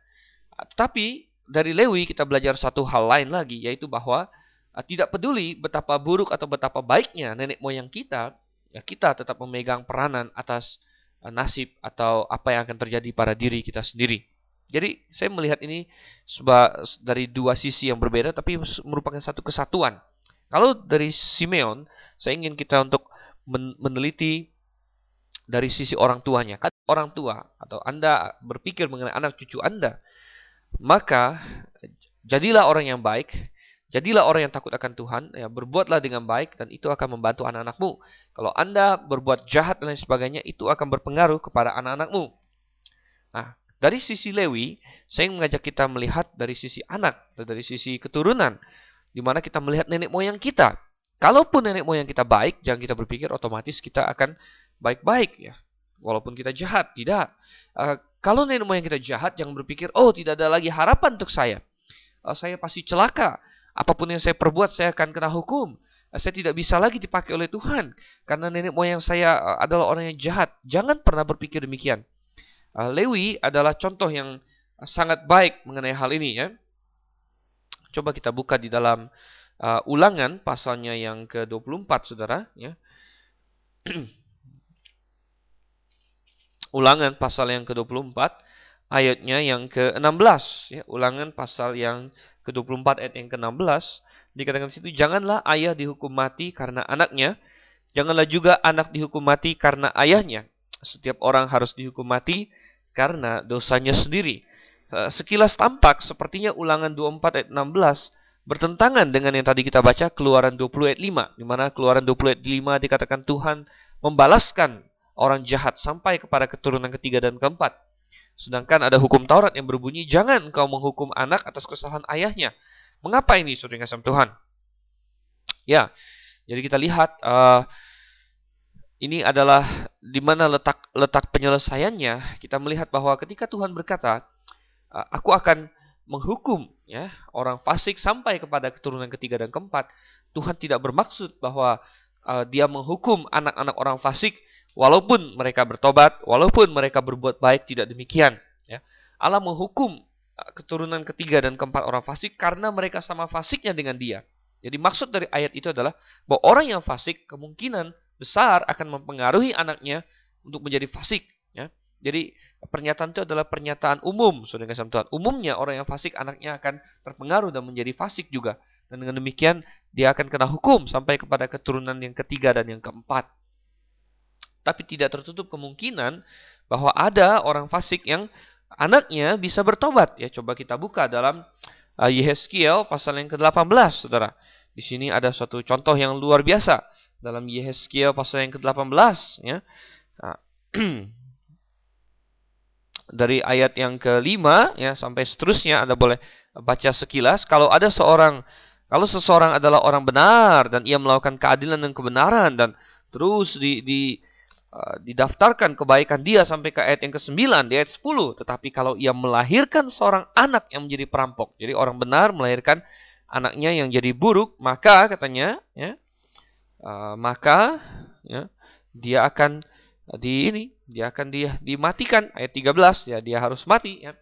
Tapi dari Lewi kita belajar satu hal lain lagi, yaitu bahwa uh, tidak peduli betapa buruk atau betapa baiknya nenek moyang kita, ya kita tetap memegang peranan atas uh, nasib atau apa yang akan terjadi pada diri kita sendiri. Jadi saya melihat ini dari dua sisi yang berbeda, tapi merupakan satu kesatuan. Kalau dari Simeon, saya ingin kita untuk meneliti dari sisi orang tuanya. Kan orang tua atau Anda berpikir mengenai anak cucu Anda, maka jadilah orang yang baik, jadilah orang yang takut akan Tuhan, ya berbuatlah dengan baik dan itu akan membantu anak-anakmu. Kalau Anda berbuat jahat dan lain sebagainya, itu akan berpengaruh kepada anak-anakmu. Nah, dari sisi Lewi, saya ingin mengajak kita melihat dari sisi anak, dari sisi keturunan, di mana kita melihat nenek moyang kita. Kalaupun nenek moyang kita baik, jangan kita berpikir otomatis kita akan baik-baik ya. Walaupun kita jahat, tidak. Kalau nenek moyang kita jahat, jangan berpikir, oh tidak ada lagi harapan untuk saya. Uh, saya pasti celaka. Apa pun yang saya perbuat, saya akan kena hukum. Saya tidak bisa lagi dipakai oleh Tuhan. Karena nenek moyang saya uh, adalah orang yang jahat. Jangan pernah berpikir demikian. Uh, Lewi adalah contoh yang sangat baik mengenai hal ini. ya. Coba kita buka di dalam uh, ulangan pasalnya yang ke-24, saudara. Ya. Ulangan pasal yang ke-24 ayatnya yang ke-16 ya, Ulangan pasal yang ke-24 ayat yang ke-16 dikatakan situ janganlah ayah dihukum mati karena anaknya, janganlah juga anak dihukum mati karena ayahnya. Setiap orang harus dihukum mati karena dosanya sendiri. Eh, sekilas tampak sepertinya Ulangan 24 ayat 16 bertentangan dengan yang tadi kita baca Keluaran 20 ayat 5 di mana Keluaran 20 ayat 5 dikatakan Tuhan membalaskan orang jahat sampai kepada keturunan ketiga dan keempat. Sedangkan ada hukum Taurat yang berbunyi, jangan engkau menghukum anak atas kesalahan ayahnya. Mengapa ini, saudara kasih Tuhan? Ya, jadi kita lihat uh, ini adalah di mana letak letak penyelesaiannya. Kita melihat bahwa ketika Tuhan berkata, uh, aku akan menghukum ya orang fasik sampai kepada keturunan ketiga dan keempat, Tuhan tidak bermaksud bahwa uh, dia menghukum anak-anak orang fasik Walaupun mereka bertobat, walaupun mereka berbuat baik, tidak demikian. Ya. Allah menghukum uh, keturunan ketiga dan keempat orang fasik karena mereka sama fasiknya dengan dia. Jadi maksud dari ayat itu adalah bahwa orang yang fasik kemungkinan besar akan mempengaruhi anaknya untuk menjadi fasik. Ya. Jadi pernyataan itu adalah pernyataan umum, saudara kasih Tuhan. Umumnya orang yang fasik anaknya akan terpengaruh dan menjadi fasik juga. Dan dengan demikian dia akan kena hukum sampai kepada keturunan yang ketiga dan yang keempat. Tapi tidak tertutup kemungkinan bahwa ada orang fasik yang anaknya bisa bertobat. Ya, coba kita buka dalam uh, Yehezkiel pasal yang ke-18, Saudara. Di sini ada suatu contoh yang luar biasa dalam Yehezkiel pasal yang ke-18 ya. Nah, dari ayat yang kelima ya sampai seterusnya Anda boleh baca sekilas kalau ada seorang kalau seseorang adalah orang benar dan ia melakukan keadilan dan kebenaran dan terus di, di uh, didaftarkan kebaikan dia sampai ke ayat yang ke-9 di ayat 10 tetapi kalau ia melahirkan seorang anak yang menjadi perampok jadi orang benar melahirkan anaknya yang jadi buruk, maka katanya, ya, uh, maka ya, dia akan di ini, dia akan dia dimatikan. Ayat 13 ya dia harus mati ya.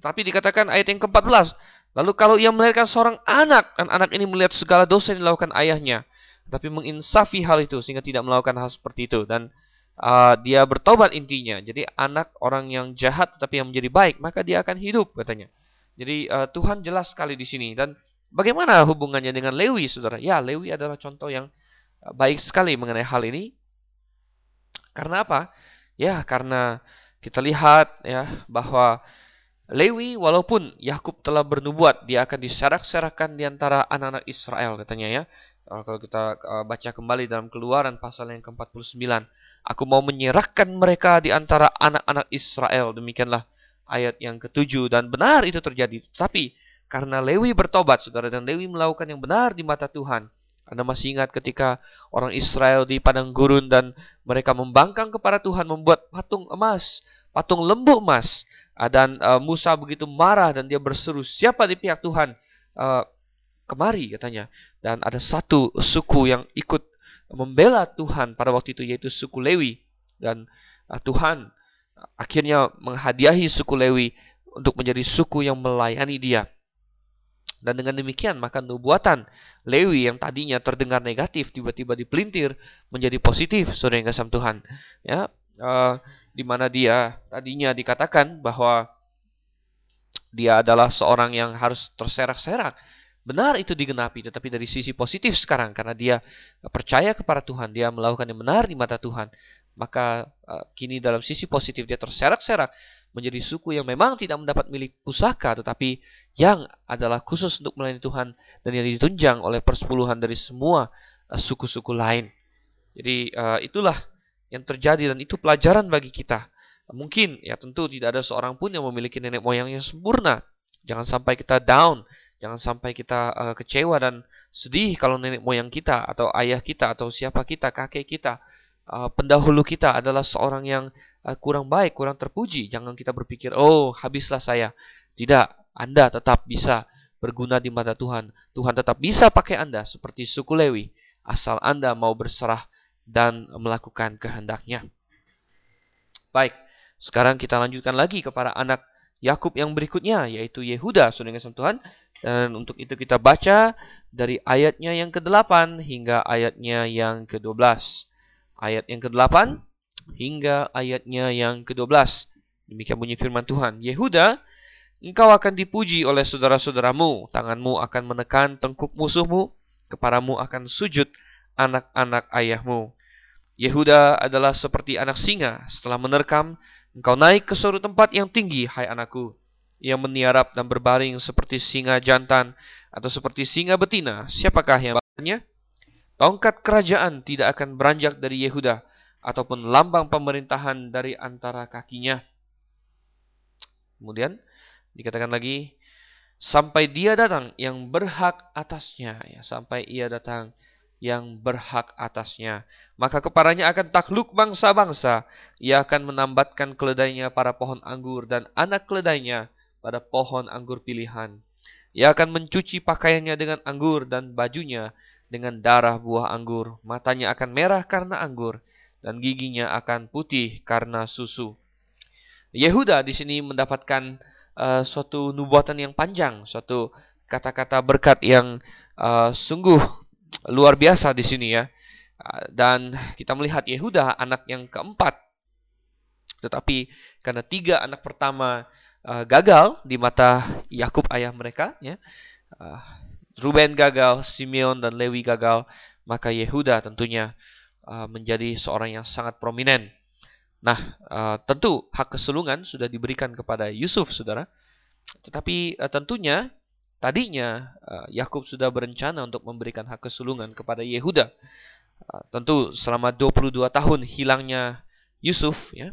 Tetapi dikatakan ayat yang ke-14, lalu kalau ia melahirkan seorang anak dan anak ini melihat segala dosa yang dilakukan ayahnya, tapi menginsafi hal itu sehingga tidak melakukan hal seperti itu. Dan uh, dia bertobat intinya. Jadi anak orang yang jahat tetapi yang menjadi baik, maka dia akan hidup katanya. Jadi uh, Tuhan jelas sekali di sini dan Bagaimana hubungannya dengan Lewi, saudara? Ya, Lewi adalah contoh yang uh, baik sekali mengenai hal ini. Karena apa? Ya, karena kita lihat ya bahwa Lewi walaupun Yakub telah bernubuat dia akan diserak-serakan di antara anak-anak Israel katanya ya. Kalau kita uh, baca kembali dalam Keluaran pasal yang ke-49, aku mau menyerahkan mereka di antara anak-anak Israel. Demikianlah ayat yang ketujuh dan benar itu terjadi. Tapi karena Lewi bertobat, saudara, dan Lewi melakukan yang benar di mata Tuhan. Anda masih ingat ketika orang Israel di padang gurun dan mereka membangkang kepada Tuhan membuat patung emas, patung lembu emas. Dan uh, Musa begitu marah dan dia berseru, siapa di pihak Tuhan? Uh, kemari katanya. Dan ada satu suku yang ikut membela Tuhan pada waktu itu yaitu suku Lewi. Dan uh, Tuhan akhirnya menghadiahi suku Lewi untuk menjadi suku yang melayani dia. Dan dengan demikian maka nubuatan Lewi yang tadinya terdengar negatif tiba-tiba dipelintir menjadi positif, saudara yang kasih Tuhan. Ya, uh, di mana dia tadinya dikatakan bahwa dia adalah seorang yang harus terserak-serak. Benar itu digenapi, tetapi dari sisi positif sekarang karena dia percaya kepada Tuhan, dia melakukan yang benar di mata Tuhan, maka uh, kini dalam sisi positif dia terserak-serak menjadi suku yang memang tidak mendapat milik pusaka tetapi yang adalah khusus untuk melayani Tuhan dan yang ditunjang oleh persepuluhan dari semua uh, suku-suku lain. Jadi uh, itulah yang terjadi dan itu pelajaran bagi kita. Mungkin ya tentu tidak ada seorang pun yang memiliki nenek moyang yang sempurna. Jangan sampai kita down, jangan sampai kita uh, kecewa dan sedih kalau nenek moyang kita atau ayah kita atau siapa kita, kakek kita uh, pendahulu kita adalah seorang yang uh, kurang baik, kurang terpuji. Jangan kita berpikir, "Oh, habislah saya." Tidak, Anda tetap bisa berguna di mata Tuhan. Tuhan tetap bisa pakai Anda seperti suku Lewi, asal Anda mau berserah dan melakukan kehendaknya. Baik, sekarang kita lanjutkan lagi kepada anak Yakub yang berikutnya, yaitu Yehuda, saudara Tuhan. Dan untuk itu kita baca dari ayatnya yang ke-8 hingga ayatnya yang ke-12 ayat yang ke-8 hingga ayatnya yang ke-12. Demikian bunyi firman Tuhan. Yehuda, engkau akan dipuji oleh saudara-saudaramu, tanganmu akan menekan tengkuk musuhmu, kepadamu akan sujud anak-anak ayahmu. Yehuda adalah seperti anak singa, setelah menerkam, engkau naik ke suatu tempat yang tinggi, hai anakku. Yang meniarap dan berbaring seperti singa jantan atau seperti singa betina. Siapakah yang bahannya? Tongkat kerajaan tidak akan beranjak dari Yehuda ataupun lambang pemerintahan dari antara kakinya. Kemudian dikatakan lagi sampai dia datang yang berhak atasnya ya sampai ia datang yang berhak atasnya maka kepadanya akan takluk bangsa-bangsa ia akan menambatkan keledainya pada pohon anggur dan anak keledainya pada pohon anggur pilihan ia akan mencuci pakaiannya dengan anggur dan bajunya dengan darah buah anggur. Matanya akan merah karena anggur dan giginya akan putih karena susu. Yehuda di sini mendapatkan uh, suatu nubuatan yang panjang, suatu kata-kata berkat yang uh, sungguh luar biasa di sini ya. Dan kita melihat Yehuda anak yang keempat. Tetapi karena tiga anak pertama uh, gagal di mata Yakub ayah mereka, ya, uh, Ruben gagal, Simeon dan Lewi gagal, maka Yehuda tentunya uh, menjadi seorang yang sangat prominen. Nah, uh, tentu hak kesulungan sudah diberikan kepada Yusuf, saudara. Tetapi uh, tentunya tadinya uh, Yakub sudah berencana untuk memberikan hak kesulungan kepada Yehuda. Uh, tentu selama 22 tahun hilangnya Yusuf, ya,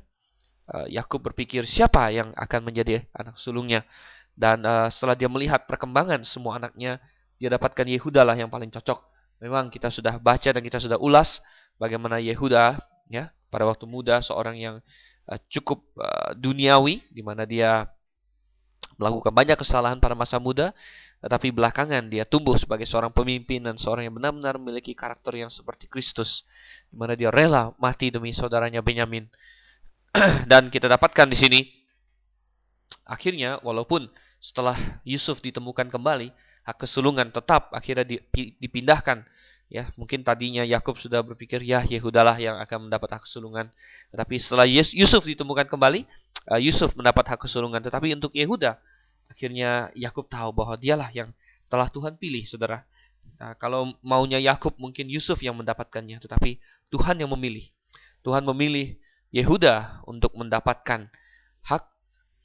Yakub berpikir siapa yang akan menjadi anak sulungnya. Dan uh, setelah dia melihat perkembangan semua anaknya, dia dapatkan Yehuda lah yang paling cocok. Memang kita sudah baca dan kita sudah ulas bagaimana Yehuda ya pada waktu muda seorang yang uh, cukup uh, duniawi di mana dia melakukan banyak kesalahan pada masa muda tetapi belakangan dia tumbuh sebagai seorang pemimpin dan seorang yang benar-benar memiliki karakter yang seperti Kristus di mana dia rela mati demi saudaranya Benyamin dan kita dapatkan di sini akhirnya walaupun setelah Yusuf ditemukan kembali hak kesulungan tetap akhirnya dipindahkan Ya, mungkin tadinya Yakub sudah berpikir ya Yehudalah yang akan mendapat hak kesulungan. Tetapi setelah Yusuf ditemukan kembali, uh, Yusuf mendapat hak kesulungan. Tetapi untuk Yehuda, akhirnya Yakub tahu bahwa dialah yang telah Tuhan pilih, saudara. Nah, kalau maunya Yakub mungkin Yusuf yang mendapatkannya, tetapi Tuhan yang memilih. Tuhan memilih Yehuda untuk mendapatkan hak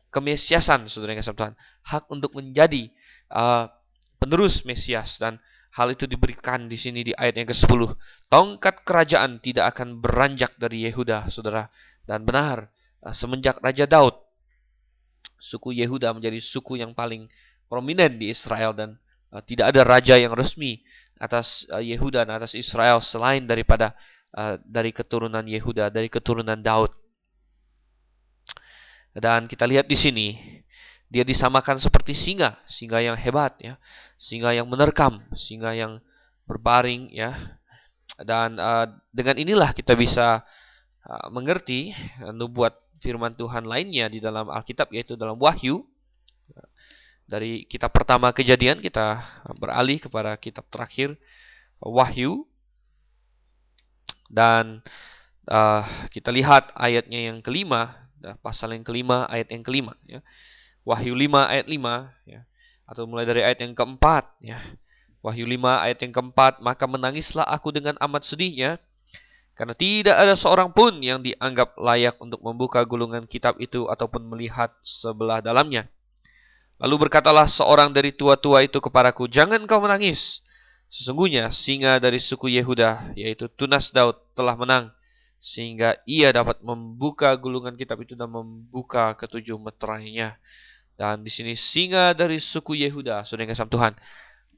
kemesiasan, saudara yang Tuhan, hak untuk menjadi uh, penerus Mesias dan Hal itu diberikan di sini di ayat yang ke-10. Tongkat kerajaan tidak akan beranjak dari Yehuda, saudara. Dan benar, eh, semenjak Raja Daud, suku Yehuda menjadi suku yang paling prominent di Israel dan uh, tidak ada raja yang resmi atas uh, Yehuda dan atas Israel selain daripada uh, dari keturunan Yehuda, dari keturunan Daud. Dan kita lihat di sini dia disamakan seperti singa, singa yang hebat ya, singa yang menerkam, singa yang berbaring ya. Dan uh, dengan inilah kita bisa uh, mengerti nubuat firman Tuhan lainnya di dalam Alkitab yaitu dalam Wahyu. Dari kitab pertama Kejadian kita beralih kepada kitab terakhir Wahyu. Dan uh, kita lihat ayatnya yang kelima, pasal yang kelima, ayat yang kelima ya. Wahyu 5 ayat 5 ya atau mulai dari ayat yang keempat ya. Wahyu 5 ayat yang keempat, maka menangislah aku dengan amat sedihnya karena tidak ada seorang pun yang dianggap layak untuk membuka gulungan kitab itu ataupun melihat sebelah dalamnya. Lalu berkatalah seorang dari tua-tua itu kepadaku, "Jangan kau menangis. Sesungguhnya singa dari suku Yehuda, yaitu Tunas Daud, telah menang, sehingga ia dapat membuka gulungan kitab itu dan membuka ketujuh meterainya." Dan di sini singa dari suku Yehuda, yang kasih Tuhan.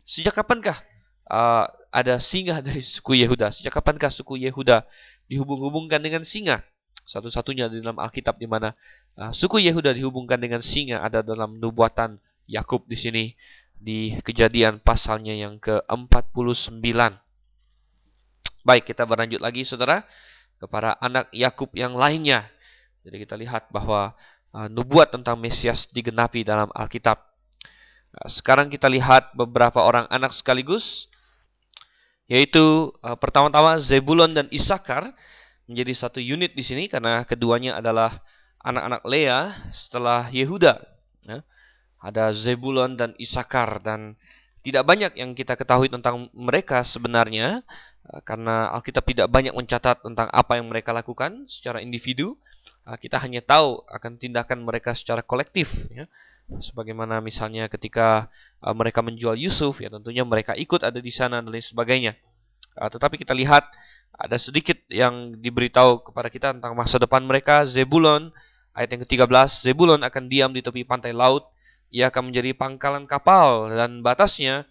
Sejak kapankah uh, ada singa dari suku Yehuda? Sejak kapankah suku Yehuda dihubung-hubungkan dengan singa? Satu-satunya di dalam Alkitab di mana uh, suku Yehuda dihubungkan dengan singa ada dalam nubuatan Yakub di sini di kejadian pasalnya yang ke-49. Baik, kita berlanjut lagi saudara kepada anak Yakub yang lainnya. Jadi kita lihat bahwa uh, nubuat tentang Mesias digenapi dalam Alkitab. Nah, sekarang kita lihat beberapa orang anak sekaligus, yaitu uh, pertama-tama Zebulon dan Isakar menjadi satu unit di sini karena keduanya adalah anak-anak Lea setelah Yehuda. Ya. Ada Zebulon dan Isakar dan tidak banyak yang kita ketahui tentang mereka sebenarnya uh, karena Alkitab tidak banyak mencatat tentang apa yang mereka lakukan secara individu. Ah, kita hanya tahu akan tindakan mereka secara kolektif ya sebagaimana misalnya ketika uh, mereka menjual Yusuf ya tentunya mereka ikut ada di sana dan lain sebagainya tetapi kita lihat ada sedikit yang diberitahu kepada kita tentang masa depan mereka Zebulon ayat yang ke-13 Zebulon akan diam di tepi pantai laut ia akan menjadi pangkalan kapal dan batasnya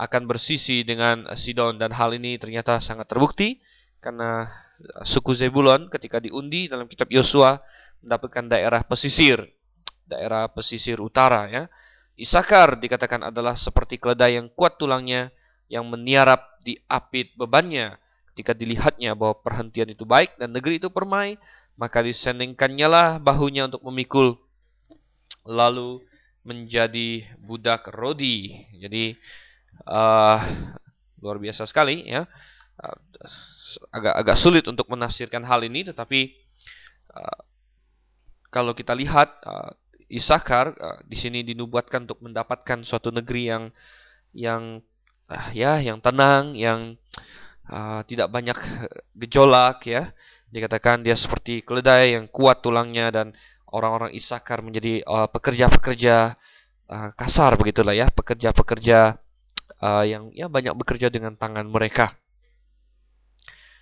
akan bersisi dengan Sidon dan hal ini ternyata sangat terbukti karena suku Zebulon ketika diundi dalam kitab Yosua mendapatkan daerah pesisir, daerah pesisir utara ya. Isakar dikatakan adalah seperti keledai yang kuat tulangnya yang meniarap di apit bebannya. Ketika dilihatnya bahwa perhentian itu baik dan negeri itu permai, maka disendingkannya lah bahunya untuk memikul. Lalu menjadi budak Rodi. Jadi uh, luar biasa sekali ya. Uh, agak agak sulit untuk menafsirkan hal ini, tetapi uh, kalau kita lihat uh, Isakar uh, di sini dinubuatkan untuk mendapatkan suatu negeri yang yang uh, ya yang tenang, yang uh, tidak banyak gejolak ya. Dikatakan dia seperti keledai yang kuat tulangnya dan orang-orang Isakar menjadi pekerja-pekerja uh, kasar begitulah ya, pekerja-pekerja uh, yang ya banyak bekerja dengan tangan mereka.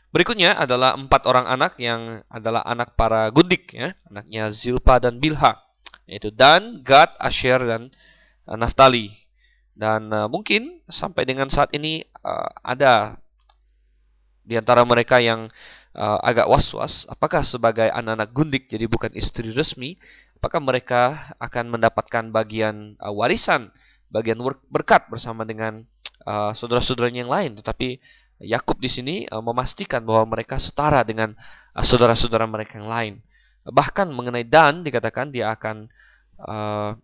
Berikutnya adalah empat orang anak yang adalah anak para gundik, ya, anaknya Zilpa dan Bilha, yaitu Dan, Gad, Asher dan uh, Naftali. Dan uh, mungkin sampai dengan saat ini uh, ada di antara mereka yang uh, agak was-was, apakah sebagai anak-anak gundik, jadi bukan istri resmi, apakah mereka akan mendapatkan bagian uh, warisan, bagian berkat bersama dengan uh, saudara-saudaranya yang lain, tetapi Yakub di sini uh, memastikan bahwa mereka setara dengan uh, saudara-saudara mereka yang lain. Bahkan mengenai Dan dikatakan dia akan uh,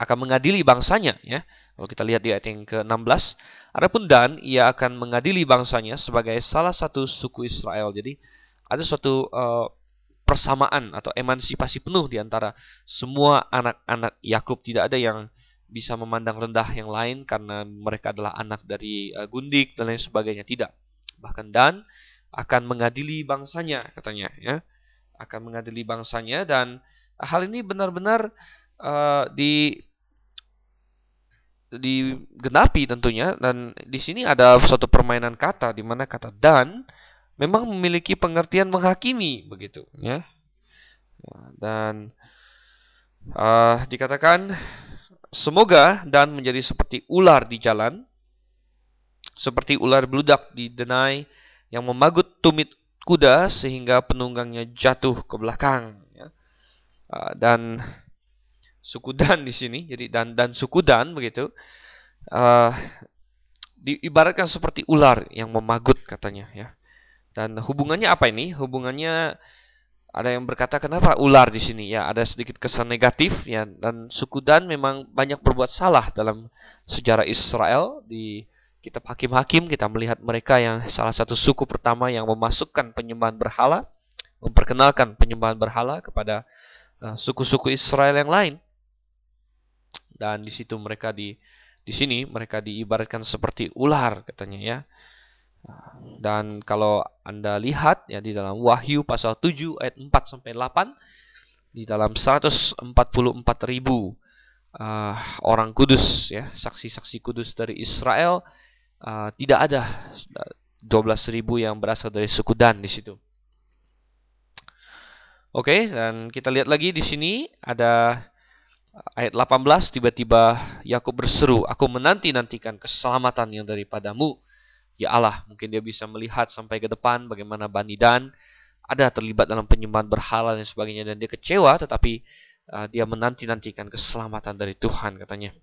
akan mengadili bangsanya ya. Kalau kita lihat di ayat yang ke-16, adapun Dan ia akan mengadili bangsanya sebagai salah satu suku Israel. Jadi ada suatu uh, persamaan atau emansipasi penuh di antara semua anak-anak Yakub. Tidak ada yang bisa memandang rendah yang lain karena mereka adalah anak dari uh, gundik dan lain sebagainya tidak bahkan dan akan mengadili bangsanya katanya ya akan mengadili bangsanya dan hal ini benar-benar uh, di digenapi tentunya dan di sini ada suatu permainan kata di mana kata dan memang memiliki pengertian menghakimi begitu ya dan uh, dikatakan Semoga dan menjadi seperti ular di jalan, seperti ular beludak di denai yang memagut tumit kuda sehingga penunggangnya jatuh ke belakang. Ya. Ah, dan suku Dan di sini, jadi dan dan suku Dan begitu, uh, diibaratkan seperti ular yang memagut katanya ya. Dan hubungannya apa ini? Hubungannya ada yang berkata kenapa ular di sini? Ya ada sedikit kesan negatif ya. Dan suku Dan memang banyak berbuat salah dalam sejarah Israel. Di kitab Hakim-Hakim kita melihat mereka yang salah satu suku pertama yang memasukkan penyembahan berhala memperkenalkan penyembahan berhala kepada uh, suku-suku uh, Israel yang lain dan di situ mereka di di sini mereka diibaratkan seperti ular katanya ya dan kalau Anda lihat ya di dalam Wahyu pasal 7 ayat 4 sampai 8 di dalam 144 ribu uh, orang kudus ya saksi-saksi kudus dari Israel uh, tidak ada 12 ribu yang berasal dari suku Dan di situ. Oke, okay, dan kita lihat lagi di sini ada ayat 18 tiba-tiba Yakub berseru, "Aku menanti-nantikan keselamatan yang daripadamu." ya Allah. Mungkin dia bisa melihat sampai ke depan bagaimana Bani Dan ada terlibat dalam penyembahan berhala dan sebagainya dan dia kecewa tetapi uh, dia menanti-nantikan keselamatan dari Tuhan katanya.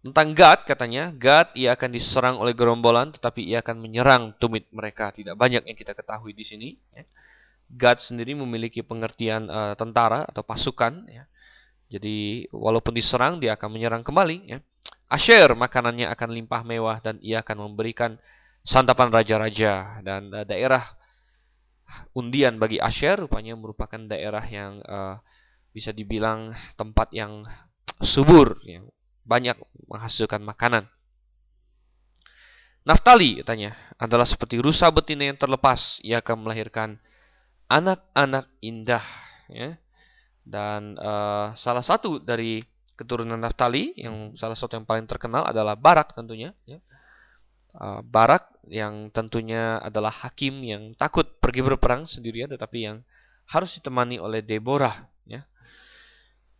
Tentang Gad katanya, Gad ia akan diserang oleh gerombolan tetapi ia akan menyerang tumit mereka. Tidak banyak yang kita ketahui di sini. Ya. Gad sendiri memiliki pengertian uh, tentara atau pasukan. Ya. Jadi walaupun diserang dia akan menyerang kembali. Ya. Asher makanannya akan limpah mewah dan ia akan memberikan santapan raja-raja dan uh, daerah undian bagi Asher rupanya merupakan daerah yang uh, bisa dibilang tempat yang subur yang banyak menghasilkan makanan. Naftali katanya adalah seperti rusa betina yang terlepas ia akan melahirkan anak-anak indah ya. Dan uh, salah satu dari keturunan Naftali yang salah satu yang paling terkenal adalah Barak tentunya ya. Uh, Barak yang tentunya adalah hakim yang takut pergi berperang sendirian tetapi yang harus ditemani oleh Deborah ya.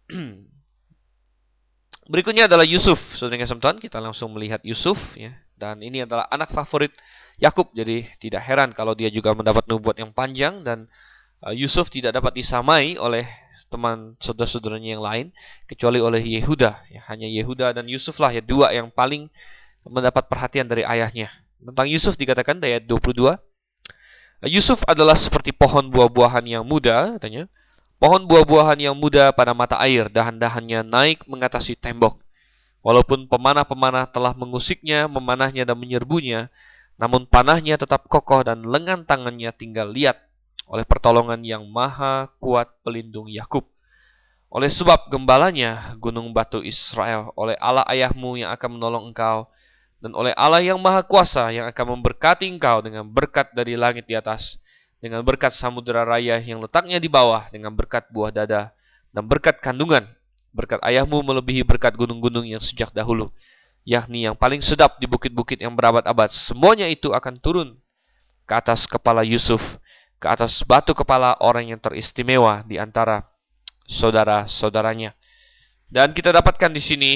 Berikutnya adalah Yusuf. Saudara Tuhan, kita langsung melihat Yusuf ya. Dan ini adalah anak favorit Yakub. Jadi tidak heran kalau dia juga mendapat nubuat yang panjang dan uh, Yusuf tidak dapat disamai oleh teman saudara-saudaranya yang lain kecuali oleh Yehuda. Ya, hanya Yehuda dan Yusuf lah ya dua yang paling mendapat perhatian dari ayahnya. Tentang Yusuf dikatakan ayat 22. Yusuf adalah seperti pohon buah-buahan yang muda, katanya, Pohon buah-buahan yang muda pada mata air, dahan-dahannya naik mengatasi tembok. Walaupun pemanah-pemanah telah mengusiknya, memanahnya dan menyerbunya, namun panahnya tetap kokoh dan lengan tangannya tinggal liat oleh pertolongan yang maha kuat pelindung Yakub. Oleh sebab gembalanya gunung batu Israel, oleh Allah ayahmu yang akan menolong engkau, dan oleh Allah yang maha kuasa yang akan memberkati engkau dengan berkat dari langit di atas, dengan berkat samudera raya yang letaknya di bawah, dengan berkat buah dada, dan berkat kandungan. Berkat ayahmu melebihi berkat gunung-gunung yang sejak dahulu, yakni yang paling sedap di bukit-bukit yang berabad-abad. Semuanya itu akan turun ke atas kepala Yusuf, ke atas batu kepala orang yang teristimewa di antara saudara-saudaranya. Dan kita dapatkan di sini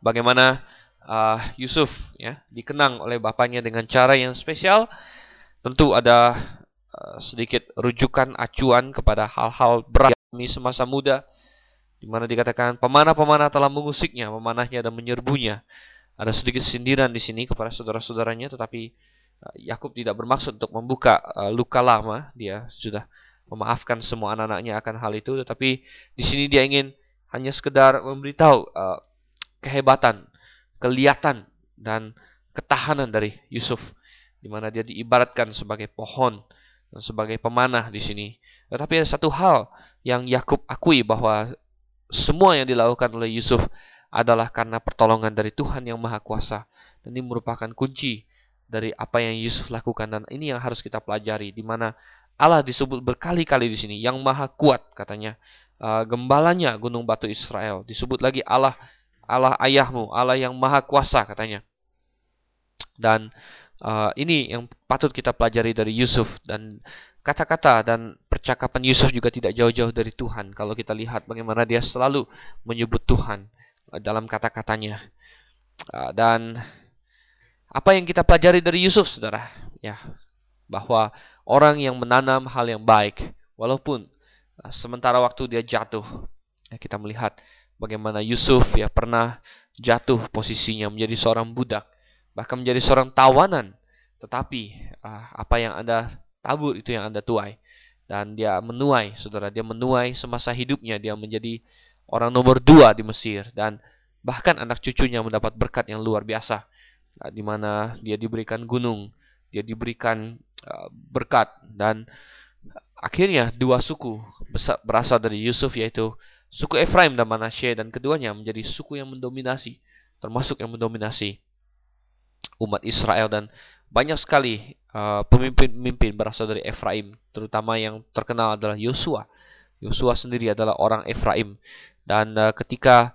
bagaimana uh, Yusuf ya dikenang oleh bapaknya dengan cara yang spesial Tentu ada uh, sedikit rujukan acuan kepada hal-hal berat semasa muda di mana dikatakan pemanah-pemanah telah mengusiknya, memanahnya dan menyerbunya. Ada sedikit sindiran di sini kepada saudara-saudaranya tetapi uh, Yakub tidak bermaksud untuk membuka uh, luka lama, dia sudah memaafkan semua anak-anaknya akan hal itu tetapi di sini dia ingin hanya sekedar memberitahu uh, kehebatan, kelihatan dan ketahanan dari Yusuf di mana dia diibaratkan sebagai pohon dan sebagai pemanah di sini. Tetapi ada satu hal yang Yakub akui bahwa semua yang dilakukan oleh Yusuf adalah karena pertolongan dari Tuhan yang Maha Kuasa. Dan ini merupakan kunci dari apa yang Yusuf lakukan dan ini yang harus kita pelajari di mana Allah disebut berkali-kali di sini yang maha kuat katanya uh, gembalanya gunung batu Israel disebut lagi Allah Allah ayahmu Allah yang maha kuasa katanya dan Uh, ini yang patut kita pelajari dari Yusuf dan kata-kata dan percakapan Yusuf juga tidak jauh-jauh dari Tuhan. Kalau kita lihat bagaimana dia selalu menyebut Tuhan uh, dalam kata-katanya. Uh, dan apa yang kita pelajari dari Yusuf, saudara? Ya, bahwa orang yang menanam hal yang baik, walaupun uh, sementara waktu dia jatuh, ya, kita melihat bagaimana Yusuf ya pernah jatuh posisinya menjadi seorang budak bahkan menjadi seorang tawanan. Tetapi uh, apa yang Anda tabur itu yang Anda tuai. Dan dia menuai, saudara, dia menuai semasa hidupnya. Dia menjadi orang nomor dua di Mesir. Dan bahkan anak cucunya mendapat berkat yang luar biasa. Nah, di mana dia diberikan gunung, dia diberikan uh, berkat. Dan akhirnya dua suku berasal dari Yusuf yaitu suku Efraim dan Manasye dan keduanya menjadi suku yang mendominasi termasuk yang mendominasi umat Israel dan banyak sekali uh, pemimpin-pemimpin uh, berasal dari Efraim, terutama yang terkenal adalah Yosua. Yosua sendiri adalah orang Efraim dan uh, ketika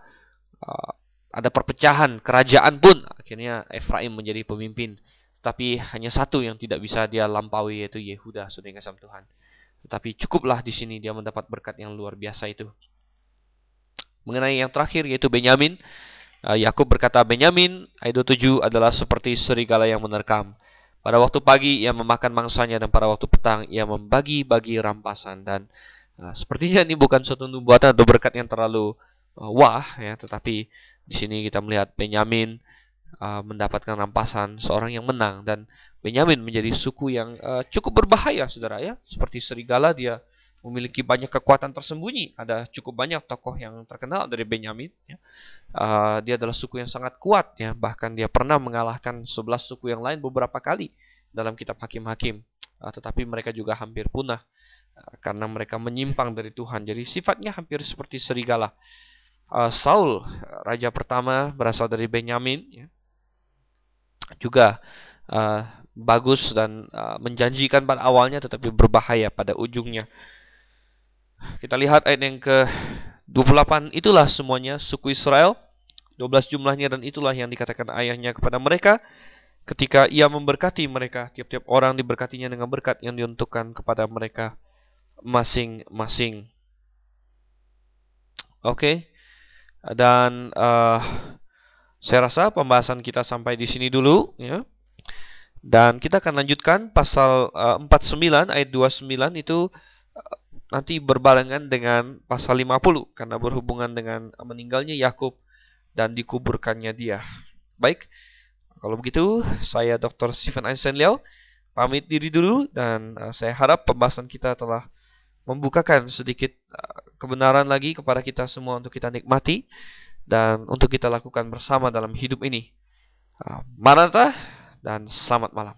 uh, ada perpecahan kerajaan pun akhirnya Efraim menjadi pemimpin. Tapi hanya satu yang tidak bisa dia lampaui yaitu Yehuda, saudara kasih Tuhan. Tetapi cukuplah di sini dia mendapat berkat yang luar biasa itu. Mengenai yang terakhir yaitu Benyamin, Eh, Yakub berkata, Benyamin, ayat 27 adalah seperti serigala yang menerkam. Pada waktu pagi ia memakan mangsanya dan pada waktu petang ia membagi-bagi rampasan dan uh, sepertinya ini bukan suatu nubuatan atau berkat yang terlalu uh, wah ya, tetapi di sini kita melihat Benyamin uh, mendapatkan rampasan seorang yang menang dan Benyamin menjadi suku yang uh, cukup berbahaya saudara ya, seperti serigala dia memiliki banyak kekuatan tersembunyi. Ada cukup banyak tokoh yang terkenal dari Benyamin. Ya. Uh, dia adalah suku yang sangat kuat, ya. Bahkan dia pernah mengalahkan sebelas suku yang lain beberapa kali dalam kitab Hakim-Hakim. Uh, tetapi mereka juga hampir punah uh, karena mereka menyimpang dari Tuhan. Jadi sifatnya hampir seperti serigala. Uh, Saul, raja pertama berasal dari Benyamin, ya. juga uh, bagus dan uh, menjanjikan pada awalnya, tetapi berbahaya pada ujungnya. Kita lihat ayat yang ke-28, itulah semuanya suku Israel, 12 jumlahnya dan itulah yang dikatakan ayahnya kepada mereka ketika ia memberkati mereka, tiap-tiap orang diberkatinya dengan berkat yang diuntukkan kepada mereka masing-masing. Oke. Okay. Dan uh, saya rasa pembahasan kita sampai di sini dulu ya. Dan kita akan lanjutkan pasal uh, 49 ayat 29 itu nanti berbarengan dengan pasal 50 karena berhubungan dengan meninggalnya Yakub dan dikuburkannya dia. Baik, kalau begitu saya Dr. Stephen Einstein Liao pamit diri dulu dan uh, saya harap pembahasan kita telah membukakan sedikit uh, kebenaran lagi kepada kita semua untuk kita nikmati dan untuk kita lakukan bersama dalam hidup ini. Uh, Maranatha dan selamat malam.